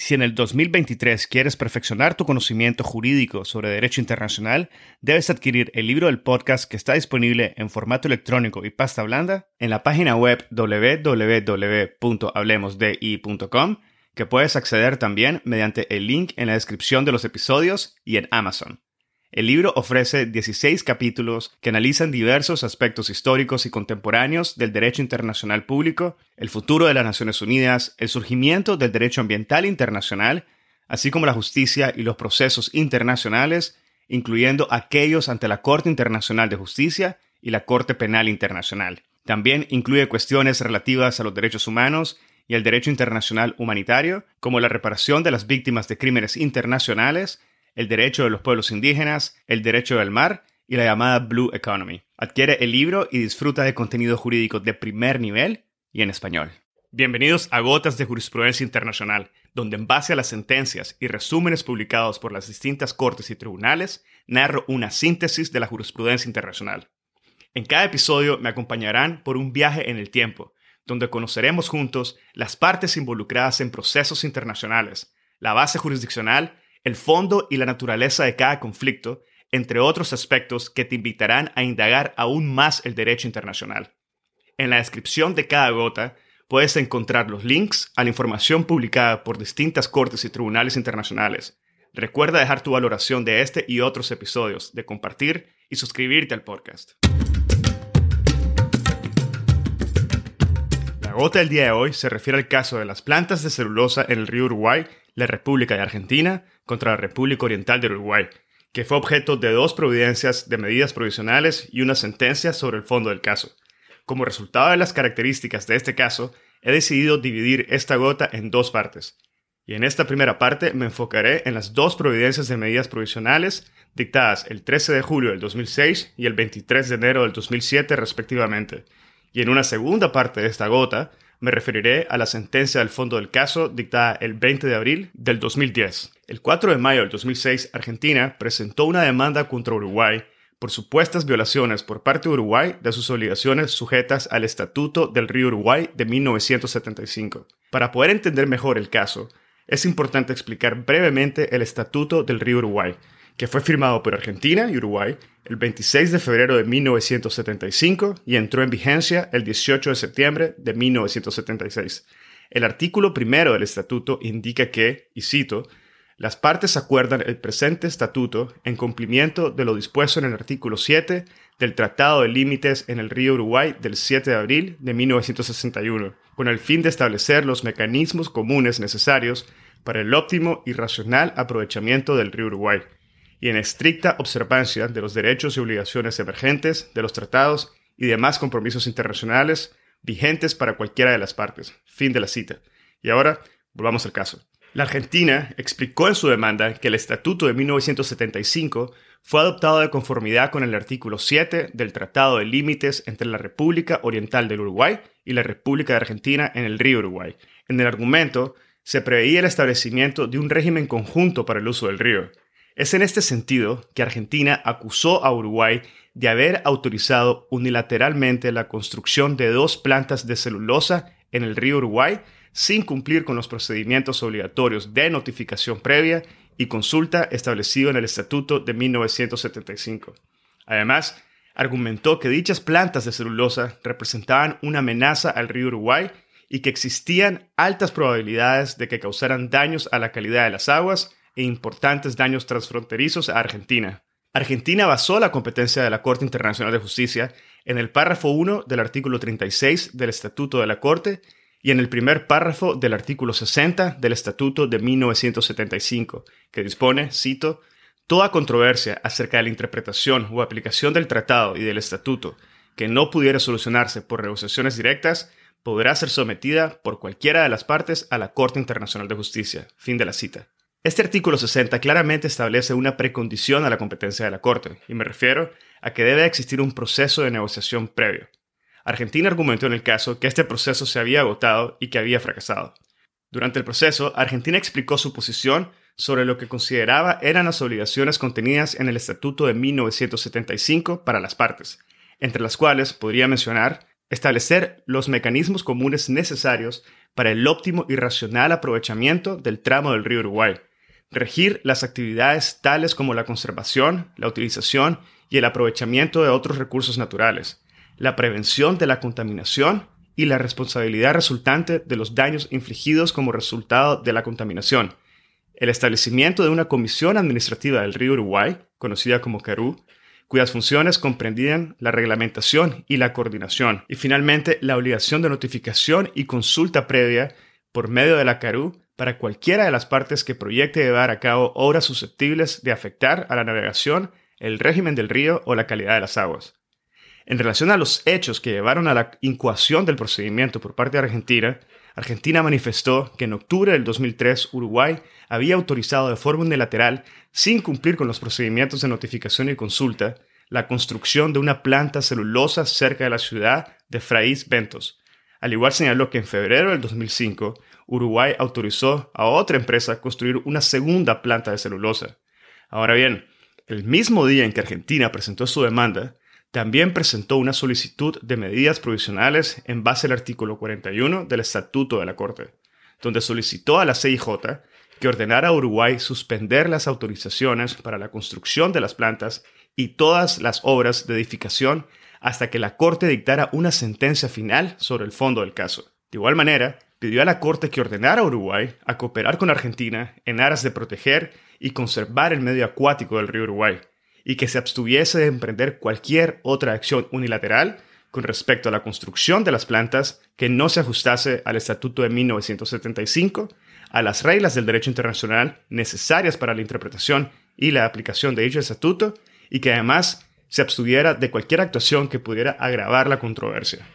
Si en el 2023 quieres perfeccionar tu conocimiento jurídico sobre derecho internacional, debes adquirir el libro del podcast que está disponible en formato electrónico y pasta blanda en la página web www.hablemosdi.com, que puedes acceder también mediante el link en la descripción de los episodios y en Amazon. El libro ofrece 16 capítulos que analizan diversos aspectos históricos y contemporáneos del derecho internacional público, el futuro de las Naciones Unidas, el surgimiento del derecho ambiental internacional, así como la justicia y los procesos internacionales, incluyendo aquellos ante la Corte Internacional de Justicia y la Corte Penal Internacional. También incluye cuestiones relativas a los derechos humanos y el derecho internacional humanitario, como la reparación de las víctimas de crímenes internacionales, el derecho de los pueblos indígenas, el derecho del mar y la llamada Blue Economy. Adquiere el libro y disfruta de contenido jurídico de primer nivel y en español. Bienvenidos a Gotas de Jurisprudencia Internacional, donde en base a las sentencias y resúmenes publicados por las distintas cortes y tribunales, narro una síntesis de la jurisprudencia internacional. En cada episodio me acompañarán por un viaje en el tiempo, donde conoceremos juntos las partes involucradas en procesos internacionales, la base jurisdiccional el fondo y la naturaleza de cada conflicto, entre otros aspectos que te invitarán a indagar aún más el derecho internacional. En la descripción de cada gota puedes encontrar los links a la información publicada por distintas cortes y tribunales internacionales. Recuerda dejar tu valoración de este y otros episodios, de compartir y suscribirte al podcast. La gota del día de hoy se refiere al caso de las plantas de celulosa en el río Uruguay, la República de Argentina, contra la República Oriental del Uruguay, que fue objeto de dos providencias de medidas provisionales y una sentencia sobre el fondo del caso. Como resultado de las características de este caso, he decidido dividir esta gota en dos partes. Y en esta primera parte me enfocaré en las dos providencias de medidas provisionales dictadas el 13 de julio del 2006 y el 23 de enero del 2007 respectivamente. Y en una segunda parte de esta gota me referiré a la sentencia del fondo del caso dictada el 20 de abril del 2010. El 4 de mayo del 2006, Argentina presentó una demanda contra Uruguay por supuestas violaciones por parte de Uruguay de sus obligaciones sujetas al Estatuto del Río Uruguay de 1975. Para poder entender mejor el caso, es importante explicar brevemente el Estatuto del Río Uruguay, que fue firmado por Argentina y Uruguay el 26 de febrero de 1975 y entró en vigencia el 18 de septiembre de 1976. El artículo primero del estatuto indica que, y cito, las partes acuerdan el presente estatuto en cumplimiento de lo dispuesto en el artículo 7 del Tratado de Límites en el Río Uruguay del 7 de abril de 1961, con el fin de establecer los mecanismos comunes necesarios para el óptimo y racional aprovechamiento del Río Uruguay y en estricta observancia de los derechos y obligaciones emergentes de los tratados y demás compromisos internacionales vigentes para cualquiera de las partes. Fin de la cita. Y ahora, volvamos al caso. La Argentina explicó en su demanda que el Estatuto de 1975 fue adoptado de conformidad con el artículo 7 del Tratado de Límites entre la República Oriental del Uruguay y la República de Argentina en el río Uruguay. En el argumento, se preveía el establecimiento de un régimen conjunto para el uso del río, es en este sentido que Argentina acusó a Uruguay de haber autorizado unilateralmente la construcción de dos plantas de celulosa en el río Uruguay sin cumplir con los procedimientos obligatorios de notificación previa y consulta establecido en el Estatuto de 1975. Además, argumentó que dichas plantas de celulosa representaban una amenaza al río Uruguay y que existían altas probabilidades de que causaran daños a la calidad de las aguas e importantes daños transfronterizos a Argentina. Argentina basó la competencia de la Corte Internacional de Justicia en el párrafo 1 del artículo 36 del Estatuto de la Corte y en el primer párrafo del artículo 60 del Estatuto de 1975, que dispone, cito, Toda controversia acerca de la interpretación o aplicación del tratado y del estatuto que no pudiera solucionarse por negociaciones directas podrá ser sometida por cualquiera de las partes a la Corte Internacional de Justicia. Fin de la cita. Este artículo 60 claramente establece una precondición a la competencia de la Corte, y me refiero a que debe existir un proceso de negociación previo. Argentina argumentó en el caso que este proceso se había agotado y que había fracasado. Durante el proceso, Argentina explicó su posición sobre lo que consideraba eran las obligaciones contenidas en el Estatuto de 1975 para las partes, entre las cuales podría mencionar establecer los mecanismos comunes necesarios para el óptimo y racional aprovechamiento del tramo del río Uruguay, regir las actividades tales como la conservación, la utilización y el aprovechamiento de otros recursos naturales, la prevención de la contaminación y la responsabilidad resultante de los daños infligidos como resultado de la contaminación, el establecimiento de una comisión administrativa del río Uruguay, conocida como CARU, cuyas funciones comprendían la reglamentación y la coordinación, y finalmente la obligación de notificación y consulta previa por medio de la CARU para cualquiera de las partes que proyecte llevar a cabo obras susceptibles de afectar a la navegación, el régimen del río o la calidad de las aguas. En relación a los hechos que llevaron a la incoación del procedimiento por parte de Argentina, Argentina manifestó que en octubre del 2003 Uruguay había autorizado de forma unilateral, sin cumplir con los procedimientos de notificación y consulta, la construcción de una planta celulosa cerca de la ciudad de Fraiz Ventos. Al igual señaló que en febrero del 2005 Uruguay autorizó a otra empresa a construir una segunda planta de celulosa. Ahora bien, el mismo día en que Argentina presentó su demanda, también presentó una solicitud de medidas provisionales en base al artículo 41 del Estatuto de la Corte, donde solicitó a la CIJ que ordenara a Uruguay suspender las autorizaciones para la construcción de las plantas y todas las obras de edificación hasta que la Corte dictara una sentencia final sobre el fondo del caso. De igual manera, pidió a la Corte que ordenara a Uruguay a cooperar con Argentina en aras de proteger y conservar el medio acuático del río Uruguay, y que se abstuviese de emprender cualquier otra acción unilateral con respecto a la construcción de las plantas que no se ajustase al Estatuto de 1975, a las reglas del derecho internacional necesarias para la interpretación y la aplicación de dicho estatuto, y que además se abstuviera de cualquier actuación que pudiera agravar la controversia.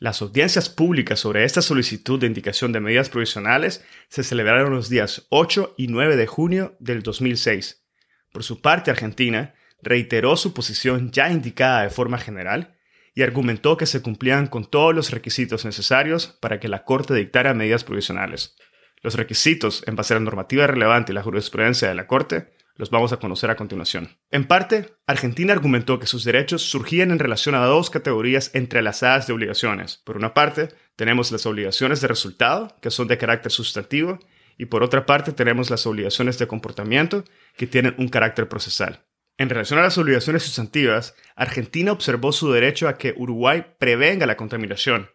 Las audiencias públicas sobre esta solicitud de indicación de medidas provisionales se celebraron los días 8 y 9 de junio del 2006. Por su parte, Argentina reiteró su posición ya indicada de forma general y argumentó que se cumplían con todos los requisitos necesarios para que la Corte dictara medidas provisionales. Los requisitos, en base a la normativa relevante y la jurisprudencia de la Corte, los vamos a conocer a continuación. En parte, Argentina argumentó que sus derechos surgían en relación a dos categorías entrelazadas de obligaciones. Por una parte, tenemos las obligaciones de resultado, que son de carácter sustantivo, y por otra parte tenemos las obligaciones de comportamiento, que tienen un carácter procesal. En relación a las obligaciones sustantivas, Argentina observó su derecho a que Uruguay prevenga la contaminación,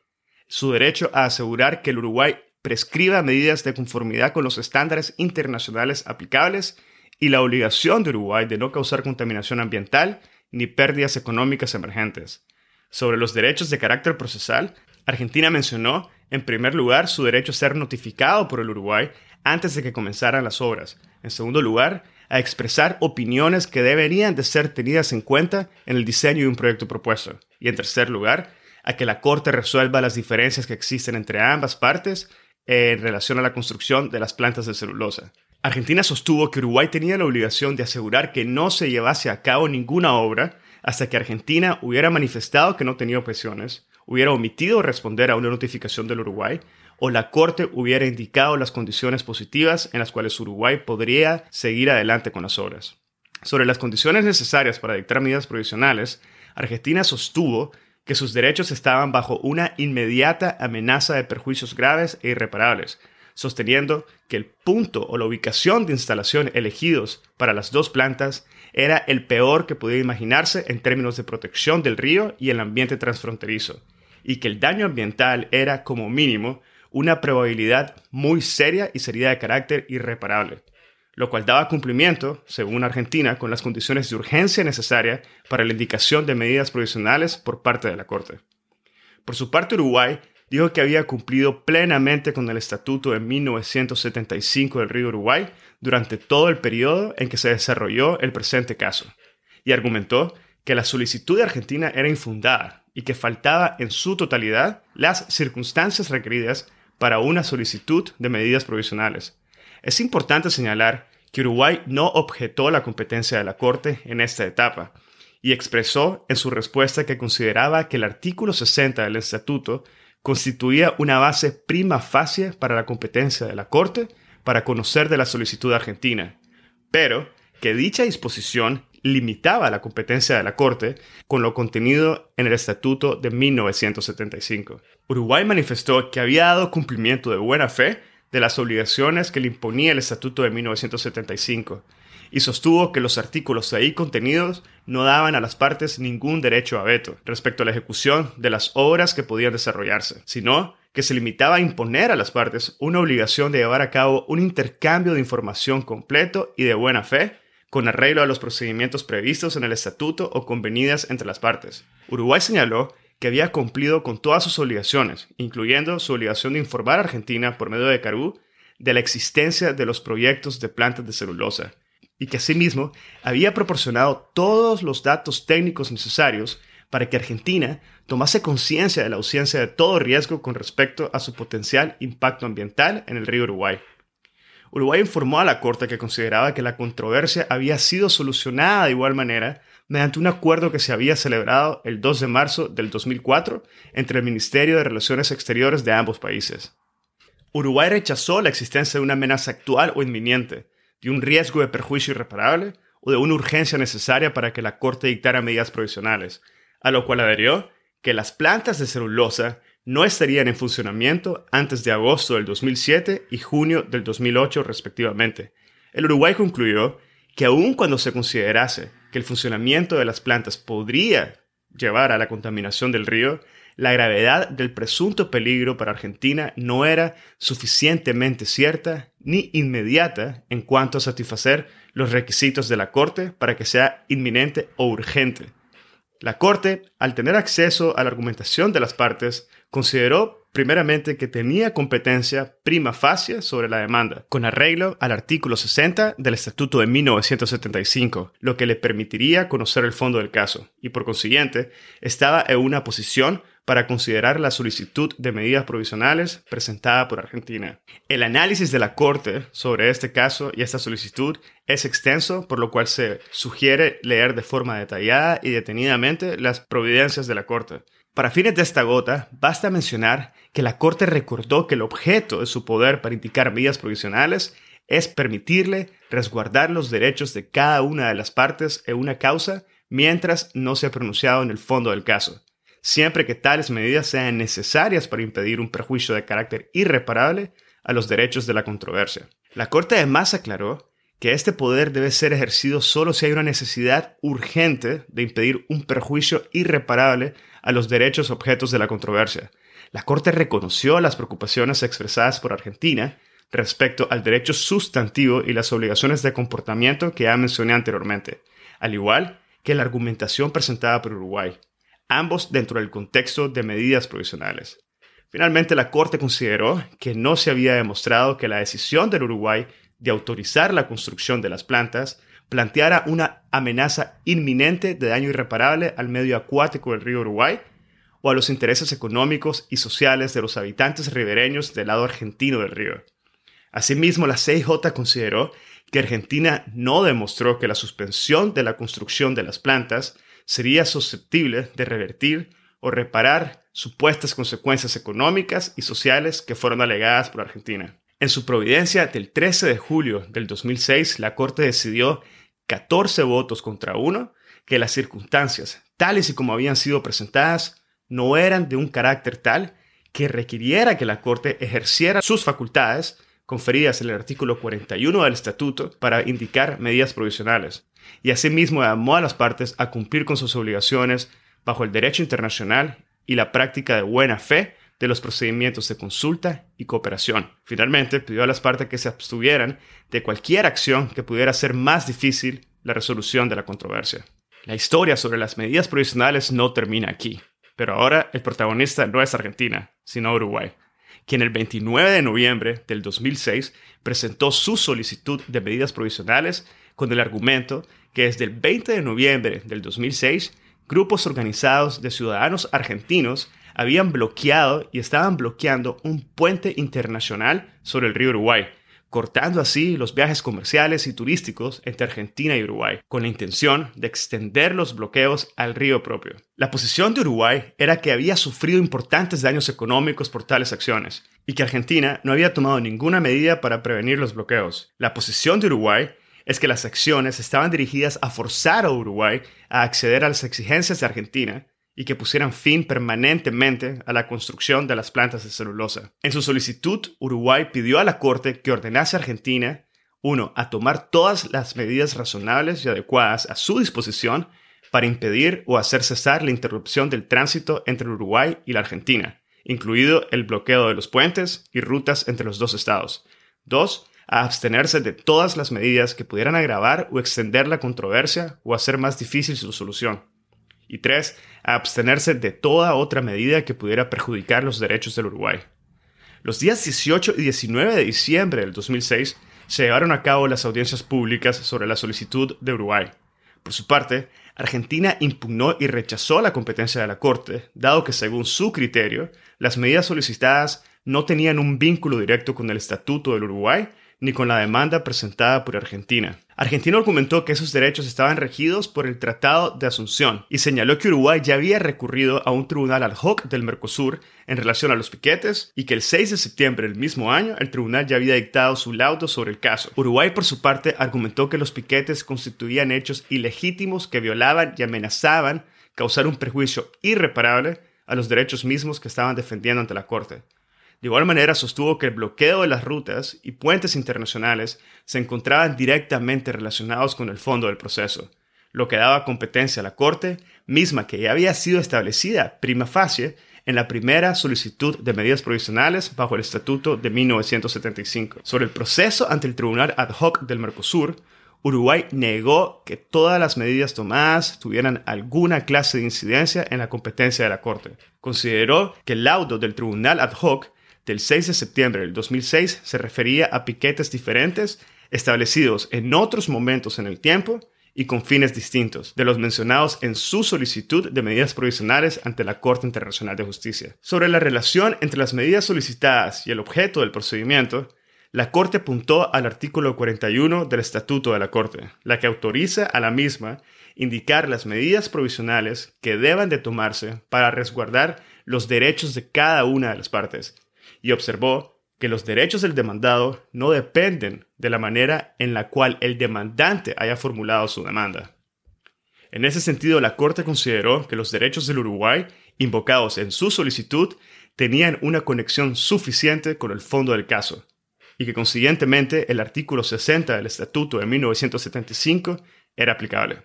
su derecho a asegurar que el Uruguay prescriba medidas de conformidad con los estándares internacionales aplicables y la obligación de Uruguay de no causar contaminación ambiental ni pérdidas económicas emergentes. Sobre los derechos de carácter procesal, Argentina mencionó, en primer lugar, su derecho a ser notificado por el Uruguay antes de que comenzaran las obras. En segundo lugar, a expresar opiniones que deberían de ser tenidas en cuenta en el diseño de un proyecto propuesto. Y en tercer lugar, a que la Corte resuelva las diferencias que existen entre ambas partes en relación a la construcción de las plantas de celulosa. Argentina sostuvo que Uruguay tenía la obligación de asegurar que no se llevase a cabo ninguna obra hasta que Argentina hubiera manifestado que no tenía objeciones, hubiera omitido responder a una notificación del Uruguay o la Corte hubiera indicado las condiciones positivas en las cuales Uruguay podría seguir adelante con las obras. Sobre las condiciones necesarias para dictar medidas provisionales, Argentina sostuvo que sus derechos estaban bajo una inmediata amenaza de perjuicios graves e irreparables, sosteniendo que el punto o la ubicación de instalación elegidos para las dos plantas era el peor que podía imaginarse en términos de protección del río y el ambiente transfronterizo, y que el daño ambiental era, como mínimo, una probabilidad muy seria y sería de carácter irreparable, lo cual daba cumplimiento, según Argentina, con las condiciones de urgencia necesaria para la indicación de medidas provisionales por parte de la Corte. Por su parte, Uruguay dijo que había cumplido plenamente con el Estatuto de 1975 del Río Uruguay durante todo el periodo en que se desarrolló el presente caso, y argumentó que la solicitud de Argentina era infundada y que faltaba en su totalidad las circunstancias requeridas para una solicitud de medidas provisionales. Es importante señalar que Uruguay no objetó la competencia de la Corte en esta etapa y expresó en su respuesta que consideraba que el artículo 60 del Estatuto constituía una base prima facie para la competencia de la Corte para conocer de la solicitud argentina, pero que dicha disposición limitaba la competencia de la Corte con lo contenido en el Estatuto de 1975. Uruguay manifestó que había dado cumplimiento de buena fe de las obligaciones que le imponía el Estatuto de 1975 y sostuvo que los artículos ahí contenidos no daban a las partes ningún derecho a veto respecto a la ejecución de las obras que podían desarrollarse, sino que se limitaba a imponer a las partes una obligación de llevar a cabo un intercambio de información completo y de buena fe con arreglo a los procedimientos previstos en el estatuto o convenidas entre las partes. Uruguay señaló que había cumplido con todas sus obligaciones, incluyendo su obligación de informar a Argentina por medio de Carú de la existencia de los proyectos de plantas de celulosa, y que asimismo había proporcionado todos los datos técnicos necesarios para que Argentina tomase conciencia de la ausencia de todo riesgo con respecto a su potencial impacto ambiental en el río Uruguay. Uruguay informó a la Corte que consideraba que la controversia había sido solucionada de igual manera mediante un acuerdo que se había celebrado el 2 de marzo del 2004 entre el Ministerio de Relaciones Exteriores de ambos países. Uruguay rechazó la existencia de una amenaza actual o inminente, de un riesgo de perjuicio irreparable o de una urgencia necesaria para que la Corte dictara medidas provisionales, a lo cual adherió que las plantas de celulosa no estarían en funcionamiento antes de agosto del 2007 y junio del 2008 respectivamente. El Uruguay concluyó que aun cuando se considerase que el funcionamiento de las plantas podría llevar a la contaminación del río, la gravedad del presunto peligro para Argentina no era suficientemente cierta ni inmediata en cuanto a satisfacer los requisitos de la Corte para que sea inminente o urgente. La Corte, al tener acceso a la argumentación de las partes, consideró primeramente que tenía competencia prima facie sobre la demanda, con arreglo al artículo 60 del Estatuto de 1975, lo que le permitiría conocer el fondo del caso, y por consiguiente estaba en una posición para considerar la solicitud de medidas provisionales presentada por Argentina. El análisis de la Corte sobre este caso y esta solicitud es extenso, por lo cual se sugiere leer de forma detallada y detenidamente las providencias de la Corte. Para fines de esta gota, basta mencionar que la Corte recordó que el objeto de su poder para indicar medidas provisionales es permitirle resguardar los derechos de cada una de las partes en una causa mientras no se ha pronunciado en el fondo del caso siempre que tales medidas sean necesarias para impedir un perjuicio de carácter irreparable a los derechos de la controversia. La Corte además aclaró que este poder debe ser ejercido solo si hay una necesidad urgente de impedir un perjuicio irreparable a los derechos objetos de la controversia. La Corte reconoció las preocupaciones expresadas por Argentina respecto al derecho sustantivo y las obligaciones de comportamiento que ya mencioné anteriormente, al igual que la argumentación presentada por Uruguay ambos dentro del contexto de medidas provisionales. Finalmente, la Corte consideró que no se había demostrado que la decisión del Uruguay de autorizar la construcción de las plantas planteara una amenaza inminente de daño irreparable al medio acuático del río Uruguay o a los intereses económicos y sociales de los habitantes ribereños del lado argentino del río. Asimismo, la CIJ consideró que Argentina no demostró que la suspensión de la construcción de las plantas sería susceptible de revertir o reparar supuestas consecuencias económicas y sociales que fueron alegadas por Argentina. En su providencia del 13 de julio del 2006, la Corte decidió 14 votos contra uno que las circunstancias, tales y como habían sido presentadas, no eran de un carácter tal que requiriera que la Corte ejerciera sus facultades conferidas en el artículo 41 del Estatuto para indicar medidas provisionales, y asimismo llamó a las partes a cumplir con sus obligaciones bajo el derecho internacional y la práctica de buena fe de los procedimientos de consulta y cooperación. Finalmente, pidió a las partes que se abstuvieran de cualquier acción que pudiera hacer más difícil la resolución de la controversia. La historia sobre las medidas provisionales no termina aquí, pero ahora el protagonista no es Argentina, sino Uruguay quien el 29 de noviembre del 2006 presentó su solicitud de medidas provisionales con el argumento que desde el 20 de noviembre del 2006, grupos organizados de ciudadanos argentinos habían bloqueado y estaban bloqueando un puente internacional sobre el río Uruguay, cortando así los viajes comerciales y turísticos entre Argentina y Uruguay, con la intención de extender los bloqueos al río propio. La posición de Uruguay era que había sufrido importantes daños económicos por tales acciones, y que Argentina no había tomado ninguna medida para prevenir los bloqueos. La posición de Uruguay es que las acciones estaban dirigidas a forzar a Uruguay a acceder a las exigencias de Argentina y que pusieran fin permanentemente a la construcción de las plantas de celulosa. En su solicitud, Uruguay pidió a la Corte que ordenase a Argentina, uno, a tomar todas las medidas razonables y adecuadas a su disposición para impedir o hacer cesar la interrupción del tránsito entre Uruguay y la Argentina, incluido el bloqueo de los puentes y rutas entre los dos estados. Dos, a abstenerse de todas las medidas que pudieran agravar o extender la controversia o hacer más difícil su solución. Y tres, a abstenerse de toda otra medida que pudiera perjudicar los derechos del Uruguay. Los días 18 y 19 de diciembre del 2006 se llevaron a cabo las audiencias públicas sobre la solicitud de Uruguay. Por su parte, Argentina impugnó y rechazó la competencia de la Corte, dado que según su criterio, las medidas solicitadas no tenían un vínculo directo con el Estatuto del Uruguay ni con la demanda presentada por Argentina. Argentina argumentó que esos derechos estaban regidos por el Tratado de Asunción y señaló que Uruguay ya había recurrido a un tribunal ad hoc del Mercosur en relación a los piquetes y que el 6 de septiembre del mismo año el tribunal ya había dictado su laudo sobre el caso. Uruguay, por su parte, argumentó que los piquetes constituían hechos ilegítimos que violaban y amenazaban causar un perjuicio irreparable a los derechos mismos que estaban defendiendo ante la Corte. De igual manera, sostuvo que el bloqueo de las rutas y puentes internacionales se encontraban directamente relacionados con el fondo del proceso, lo que daba competencia a la Corte, misma que ya había sido establecida prima facie en la primera solicitud de medidas provisionales bajo el Estatuto de 1975. Sobre el proceso ante el Tribunal Ad hoc del Mercosur, Uruguay negó que todas las medidas tomadas tuvieran alguna clase de incidencia en la competencia de la Corte. Consideró que el laudo del Tribunal Ad hoc del 6 de septiembre del 2006 se refería a piquetes diferentes establecidos en otros momentos en el tiempo y con fines distintos de los mencionados en su solicitud de medidas provisionales ante la Corte Internacional de Justicia. Sobre la relación entre las medidas solicitadas y el objeto del procedimiento, la Corte apuntó al artículo 41 del Estatuto de la Corte, la que autoriza a la misma indicar las medidas provisionales que deban de tomarse para resguardar los derechos de cada una de las partes, y observó que los derechos del demandado no dependen de la manera en la cual el demandante haya formulado su demanda. En ese sentido, la Corte consideró que los derechos del Uruguay, invocados en su solicitud, tenían una conexión suficiente con el fondo del caso, y que consiguientemente el artículo 60 del Estatuto de 1975 era aplicable.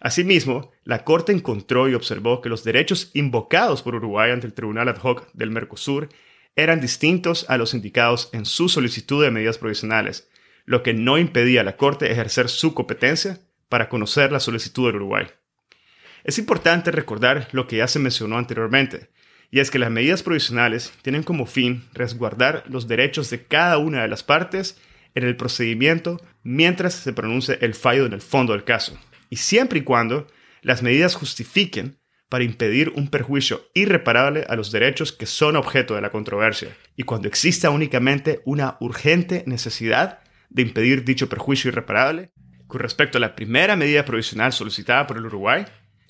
Asimismo, la Corte encontró y observó que los derechos invocados por Uruguay ante el Tribunal Ad hoc del Mercosur eran distintos a los indicados en su solicitud de medidas provisionales, lo que no impedía a la Corte ejercer su competencia para conocer la solicitud del Uruguay. Es importante recordar lo que ya se mencionó anteriormente, y es que las medidas provisionales tienen como fin resguardar los derechos de cada una de las partes en el procedimiento mientras se pronuncie el fallo en el fondo del caso, y siempre y cuando las medidas justifiquen para impedir un perjuicio irreparable a los derechos que son objeto de la controversia, y cuando exista únicamente una urgente necesidad de impedir dicho perjuicio irreparable. Con respecto a la primera medida provisional solicitada por el Uruguay,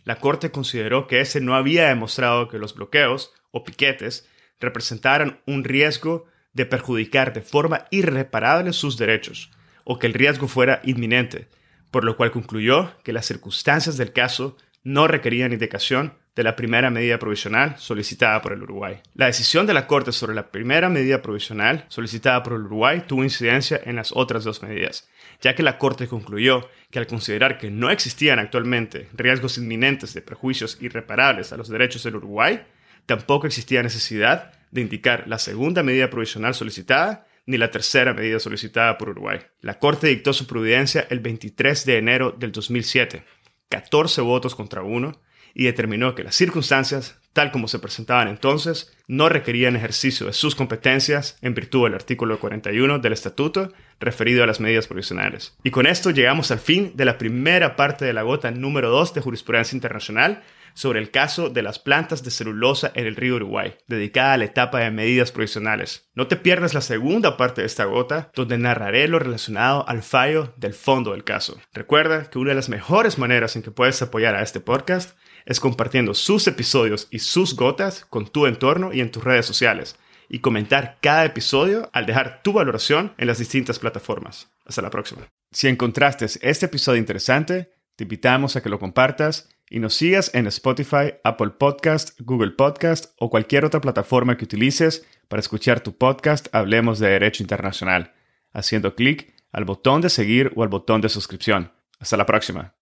la Corte consideró que ese no había demostrado que los bloqueos o piquetes representaran un riesgo de perjudicar de forma irreparable sus derechos, o que el riesgo fuera inminente, por lo cual concluyó que las circunstancias del caso no requerían indicación de la primera medida provisional solicitada por el Uruguay. La decisión de la Corte sobre la primera medida provisional solicitada por el Uruguay tuvo incidencia en las otras dos medidas, ya que la Corte concluyó que al considerar que no existían actualmente riesgos inminentes de perjuicios irreparables a los derechos del Uruguay, tampoco existía necesidad de indicar la segunda medida provisional solicitada ni la tercera medida solicitada por Uruguay. La Corte dictó su prudencia el 23 de enero del 2007 14 votos contra uno y determinó que las circunstancias, tal como se presentaban entonces, no requerían ejercicio de sus competencias en virtud del artículo 41 del estatuto referido a las medidas provisionales. Y con esto llegamos al fin de la primera parte de la gota número 2 de jurisprudencia internacional sobre el caso de las plantas de celulosa en el río Uruguay, dedicada a la etapa de medidas provisionales. No te pierdas la segunda parte de esta gota, donde narraré lo relacionado al fallo del fondo del caso. Recuerda que una de las mejores maneras en que puedes apoyar a este podcast es compartiendo sus episodios y sus gotas con tu entorno y en tus redes sociales, y comentar cada episodio al dejar tu valoración en las distintas plataformas. Hasta la próxima. Si encontraste este episodio interesante, te invitamos a que lo compartas y nos sigas en Spotify, Apple Podcast, Google Podcast o cualquier otra plataforma que utilices para escuchar tu podcast Hablemos de Derecho Internacional, haciendo clic al botón de seguir o al botón de suscripción. Hasta la próxima.